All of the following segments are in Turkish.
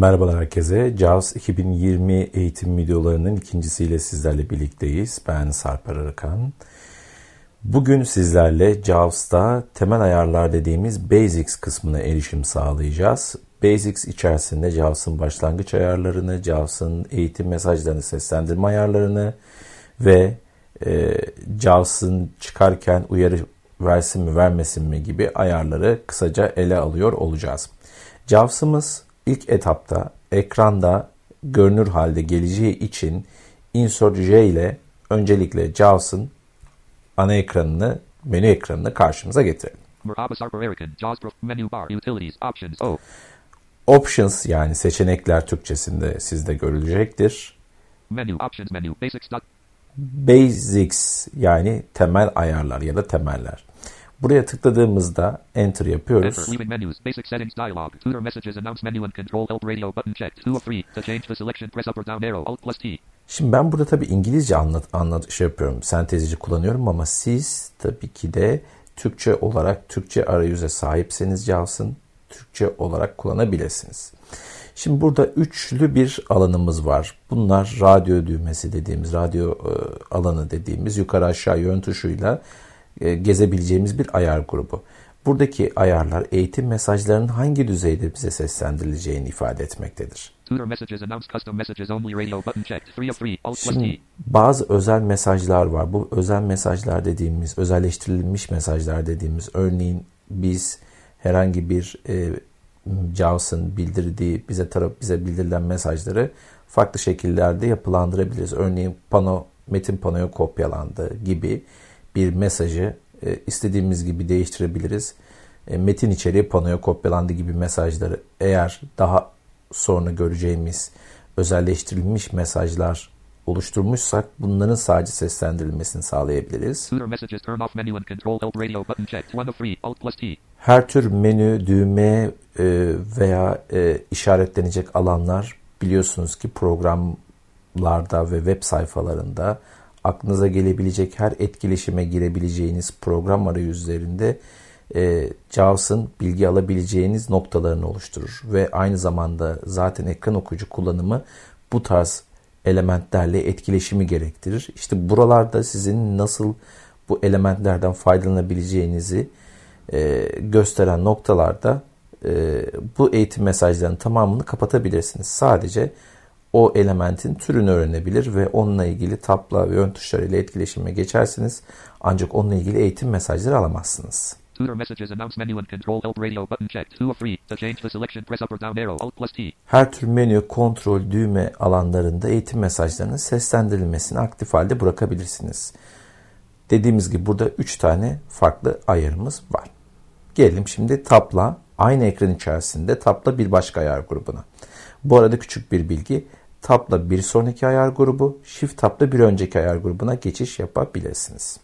Merhabalar herkese. JAWS 2020 eğitim videolarının ikincisiyle sizlerle birlikteyiz. Ben Sarper Arıkan. Bugün sizlerle JAWS'ta temel ayarlar dediğimiz Basics kısmına erişim sağlayacağız. Basics içerisinde JAWS'ın başlangıç ayarlarını, JAWS'ın eğitim mesajlarını seslendirme ayarlarını ve e, JAWS'ın çıkarken uyarı versin mi vermesin mi gibi ayarları kısaca ele alıyor olacağız. JAWS'ımız ilk etapta ekranda görünür halde geleceği için Insert J ile öncelikle JAWS'ın ana ekranını, menü ekranını karşımıza getirelim. Options yani seçenekler Türkçesinde sizde görülecektir. Menu, options menu, basics, basics yani temel ayarlar ya da temeller. Buraya tıkladığımızda enter yapıyoruz. Enter, menus, basic settings dialog, Tutor messages, announce menu and control help radio button checked. 2 of 3. To change the selection press up or down arrow, alt plus T. Şimdi ben burada tabii İngilizce anlat, anlat şey yapıyorum, sentezici kullanıyorum ama siz tabii ki de Türkçe olarak Türkçe arayüze sahipseniz Jaws'ın Türkçe olarak kullanabilirsiniz. Şimdi burada üçlü bir alanımız var. Bunlar radyo düğmesi dediğimiz, radyo e, alanı dediğimiz yukarı aşağı yön tuşuyla gezebileceğimiz bir ayar grubu. Buradaki ayarlar eğitim mesajlarının hangi düzeyde bize seslendirileceğini ifade etmektedir. Şimdi bazı özel mesajlar var. Bu özel mesajlar dediğimiz, özelleştirilmiş mesajlar dediğimiz örneğin biz herhangi bir e, JAWS'ın bildirdiği, bize taraf bize bildirilen mesajları farklı şekillerde yapılandırabiliriz. Örneğin pano, metin panoya kopyalandı gibi bir mesajı e, istediğimiz gibi değiştirebiliriz. E, metin içeriği panoya kopyalandı gibi mesajları eğer daha sonra göreceğimiz özelleştirilmiş mesajlar oluşturmuşsak bunların sadece seslendirilmesini sağlayabiliriz. Her tür menü, düğme e, veya işaretlenecek alanlar biliyorsunuz ki programlarda ve web sayfalarında aklınıza gelebilecek her etkileşime girebileceğiniz program arayüzlerinde e, JAWS'ın bilgi alabileceğiniz noktalarını oluşturur. Ve aynı zamanda zaten ekran okuyucu kullanımı bu tarz elementlerle etkileşimi gerektirir. İşte buralarda sizin nasıl bu elementlerden faydalanabileceğinizi e, gösteren noktalarda e, bu eğitim mesajlarının tamamını kapatabilirsiniz. Sadece o elementin türünü öğrenebilir ve onunla ilgili tapla ve ön tuşlarıyla etkileşime geçersiniz. Ancak onunla ilgili eğitim mesajları alamazsınız. Her tür menü, kontrol, düğme alanlarında eğitim mesajlarının seslendirilmesini aktif halde bırakabilirsiniz. Dediğimiz gibi burada 3 tane farklı ayarımız var. Gelelim şimdi tabla aynı ekran içerisinde tabla bir başka ayar grubuna. Bu arada küçük bir bilgi. Tab'la bir sonraki ayar grubu, Shift Tab'la bir önceki ayar grubuna geçiş yapabilirsiniz.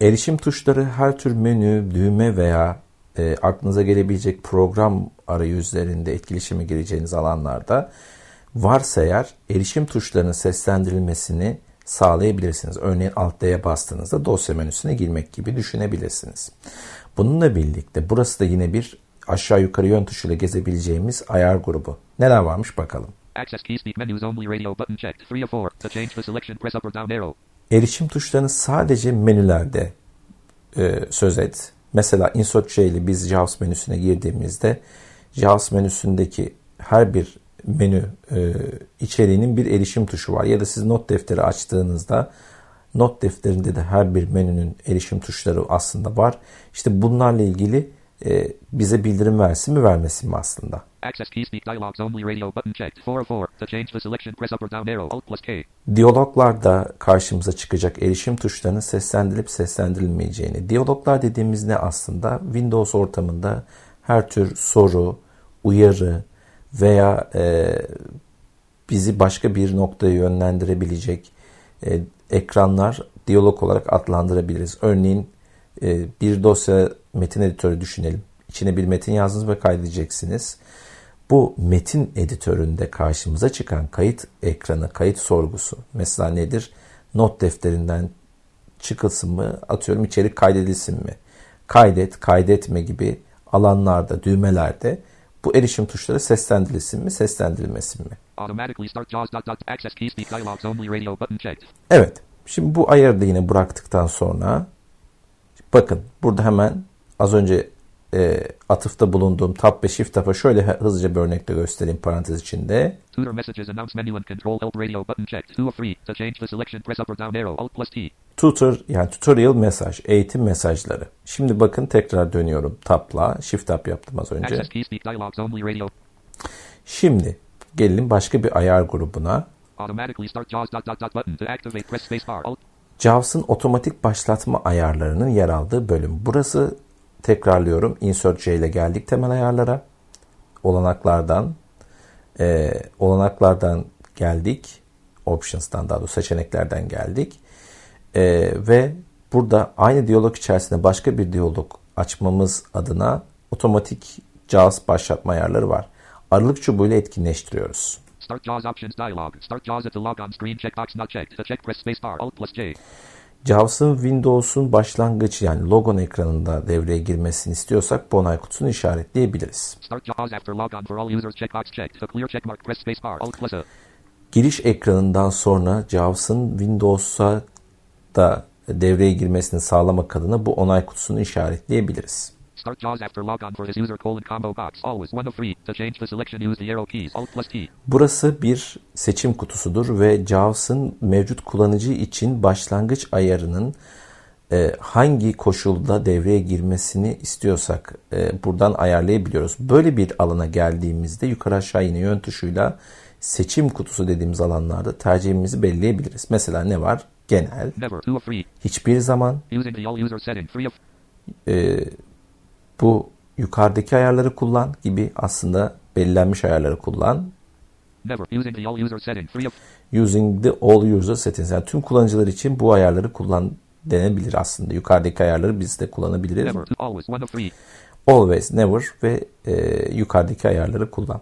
Erişim tuşları her tür menü, düğme veya e, aklınıza gelebilecek program arayüzlerinde etkileşime gireceğiniz alanlarda varsa eğer erişim tuşlarının seslendirilmesini sağlayabilirsiniz. Örneğin Alt D'ye bastığınızda dosya menüsüne girmek gibi düşünebilirsiniz. Bununla birlikte burası da yine bir aşağı yukarı yön tuşuyla gezebileceğimiz ayar grubu. Neler varmış bakalım. Erişim tuşlarını sadece menülerde e, söz et. Mesela Insert J ile biz JAWS menüsüne girdiğimizde JAWS menüsündeki her bir menü e, içeriğinin bir erişim tuşu var. Ya da siz not defteri açtığınızda not defterinde de her bir menünün erişim tuşları aslında var. İşte bunlarla ilgili e, bize bildirim versin mi vermesin mi aslında. Diyaloglarda karşımıza çıkacak erişim tuşlarının seslendirilip seslendirilmeyeceğini. Diyaloglar dediğimiz ne aslında? Windows ortamında her tür soru, uyarı veya e, bizi başka bir noktaya yönlendirebilecek e, ekranlar diyalog olarak adlandırabiliriz. Örneğin bir dosya metin editörü düşünelim. İçine bir metin yazdınız ve kaydedeceksiniz. Bu metin editöründe karşımıza çıkan kayıt ekranı, kayıt sorgusu mesela nedir? Not defterinden çıkılsın mı? Atıyorum içerik kaydedilsin mi? Kaydet, kaydetme gibi alanlarda, düğmelerde bu erişim tuşları seslendirilsin mi, seslendirilmesin mi? Evet. Şimdi bu ayarı da yine bıraktıktan sonra bakın burada hemen az önce e, atıfta bulunduğum tab ve shift tab'a şöyle hızlıca bir örnekle göstereyim parantez içinde. Tutor messages announce menu and control help radio button checked. Two of three. To change the selection press up or down arrow alt plus T. Tutor yani tutorial mesaj, eğitim mesajları. Şimdi bakın tekrar dönüyorum tab'la. Shift tab yaptım az önce. Şimdi gelelim başka bir ayar grubuna. JAWS'ın otomatik başlatma ayarlarının yer aldığı bölüm. Burası Tekrarlıyorum. Insert J ile geldik temel ayarlara. Olanaklardan e, olanaklardan geldik. Options'tan daha doğrusu seçeneklerden geldik. E, ve burada aynı diyalog içerisinde başka bir diyalog açmamız adına otomatik JAWS başlatma ayarları var. Aralık çubuğuyla etkinleştiriyoruz. Start JAWS options dialog. Start JAWS at the logon screen checkbox not checked. To check press spacebar alt plus J. JAWS'ın Windows'un başlangıç yani logon ekranında devreye girmesini istiyorsak bu onay kutusunu işaretleyebiliriz. Giriş ekranından sonra JAWS'ın Windows'a da devreye girmesini sağlamak adına bu onay kutusunu işaretleyebiliriz. Start JAWS after logon for his user colon combo box. Always one of three. To change the selection use the arrow keys. Alt plus T. Burası bir seçim kutusudur ve JAWS'ın mevcut kullanıcı için başlangıç ayarının e, hangi koşulda devreye girmesini istiyorsak e, buradan ayarlayabiliyoruz. Böyle bir alana geldiğimizde yukarı aşağı yine yön tuşuyla seçim kutusu dediğimiz alanlarda tercihimizi belirleyebiliriz. Mesela ne var? Genel, hiçbir zaman, e, bu yukarıdaki ayarları kullan gibi aslında belirlenmiş ayarları kullan. Never. Using the all user setting. Free of... Using the all user settings. Yani tüm kullanıcılar için bu ayarları kullan denebilir aslında. Yukarıdaki ayarları biz de kullanabiliriz. Never. Always. One of three. Always, never ve e, yukarıdaki ayarları kullan.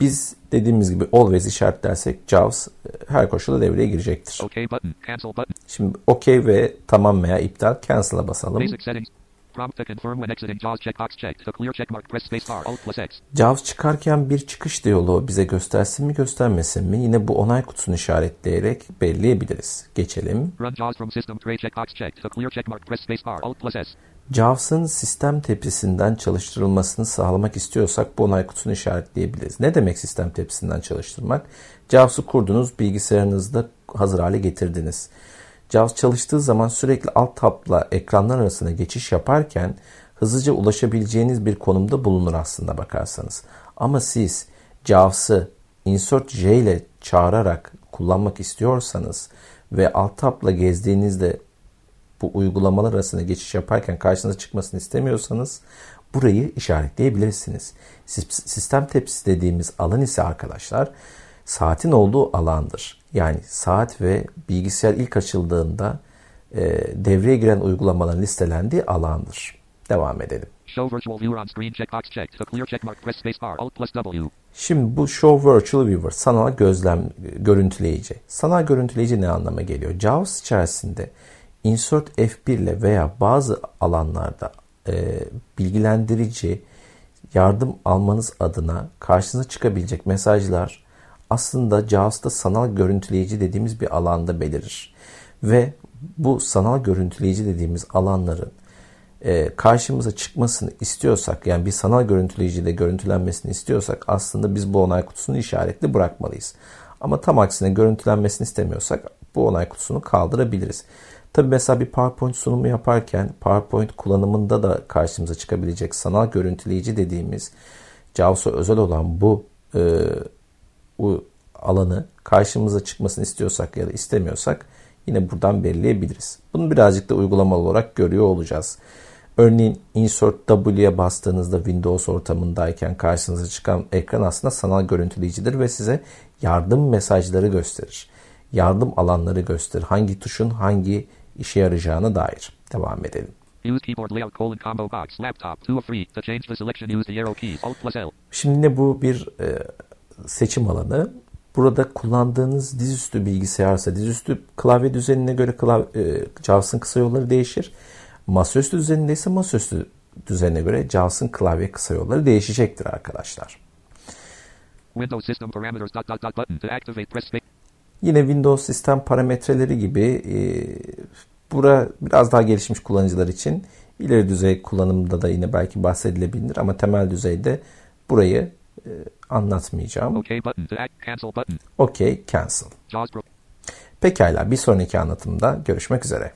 Biz dediğimiz gibi always işaretlersek JAWS e, her koşulda devreye girecektir. Okay button, cancel button. Şimdi OK ve tamam veya iptal cancel'a basalım. Basic settings. Prompt to confirm when exiting JAWS checkbox checked. To clear checkmark press spacebar alt plus X. JAWS çıkarken bir çıkış diyaloğu bize göstersin mi göstermesin mi? Yine bu onay kutusunu işaretleyerek belirleyebiliriz. Geçelim. Run JAWS from system tray checkbox checked. To clear checkmark press spacebar alt plus S. JAWS'ın sistem tepsisinden çalıştırılmasını sağlamak istiyorsak bu onay kutusunu işaretleyebiliriz. Ne demek sistem tepsisinden çalıştırmak? JAWS'ı kurdunuz, bilgisayarınızda hazır hale getirdiniz. JAWS çalıştığı zaman sürekli alt tabla ekranlar arasında geçiş yaparken hızlıca ulaşabileceğiniz bir konumda bulunur aslında bakarsanız. Ama siz JAWS'ı insert J ile çağırarak kullanmak istiyorsanız ve alt tabla gezdiğinizde bu uygulamalar arasında geçiş yaparken karşınıza çıkmasını istemiyorsanız burayı işaretleyebilirsiniz. Sistem tepsisi dediğimiz alan ise arkadaşlar saatin olduğu alandır. Yani saat ve bilgisayar ilk açıldığında e, devreye giren uygulamaların listelendiği alandır. Devam edelim. Şimdi bu Show Virtual Viewer sanal gözlem görüntüleyici. Sanal görüntüleyici ne anlama geliyor? JAWS içerisinde Insert F1 ile veya bazı alanlarda e, bilgilendirici yardım almanız adına karşınıza çıkabilecek mesajlar aslında JAWS'ta sanal görüntüleyici dediğimiz bir alanda belirir. Ve bu sanal görüntüleyici dediğimiz alanların e, karşımıza çıkmasını istiyorsak yani bir sanal görüntüleyicide görüntülenmesini istiyorsak aslında biz bu onay kutusunu işaretli bırakmalıyız. Ama tam aksine görüntülenmesini istemiyorsak bu onay kutusunu kaldırabiliriz. Tabi mesela bir PowerPoint sunumu yaparken PowerPoint kullanımında da karşımıza çıkabilecek sanal görüntüleyici dediğimiz JAWS'a özel olan bu e, bu alanı karşımıza çıkmasını istiyorsak ya da istemiyorsak yine buradan belirleyebiliriz. Bunu birazcık da uygulamalı olarak görüyor olacağız. Örneğin Insert W'ye bastığınızda Windows ortamındayken karşınıza çıkan ekran aslında sanal görüntüleyicidir ve size yardım mesajları gösterir. Yardım alanları gösterir. Hangi tuşun hangi işe yarayacağına dair. Devam edelim. Use keyboard layout colon combo box laptop 2 of 3 to change the selection use the arrow keys alt plus L. Şimdi bu bir e, seçim alanı. Burada kullandığınız dizüstü bilgisayarsa dizüstü klavye düzenine göre klavye, e, JAWS'ın kısa yolları değişir. Masaüstü düzeninde ise masaüstü düzenine göre JAWS'ın klavye kısa yolları değişecektir arkadaşlar. Windows System Parameters dot dot dot button to activate press space. Yine Windows sistem parametreleri gibi e, bura biraz daha gelişmiş kullanıcılar için ileri düzey kullanımda da yine belki bahsedilebilir ama temel düzeyde burayı e, anlatmayacağım. OK button, cancel button. OK cancel. Pekala bir sonraki anlatımda görüşmek üzere.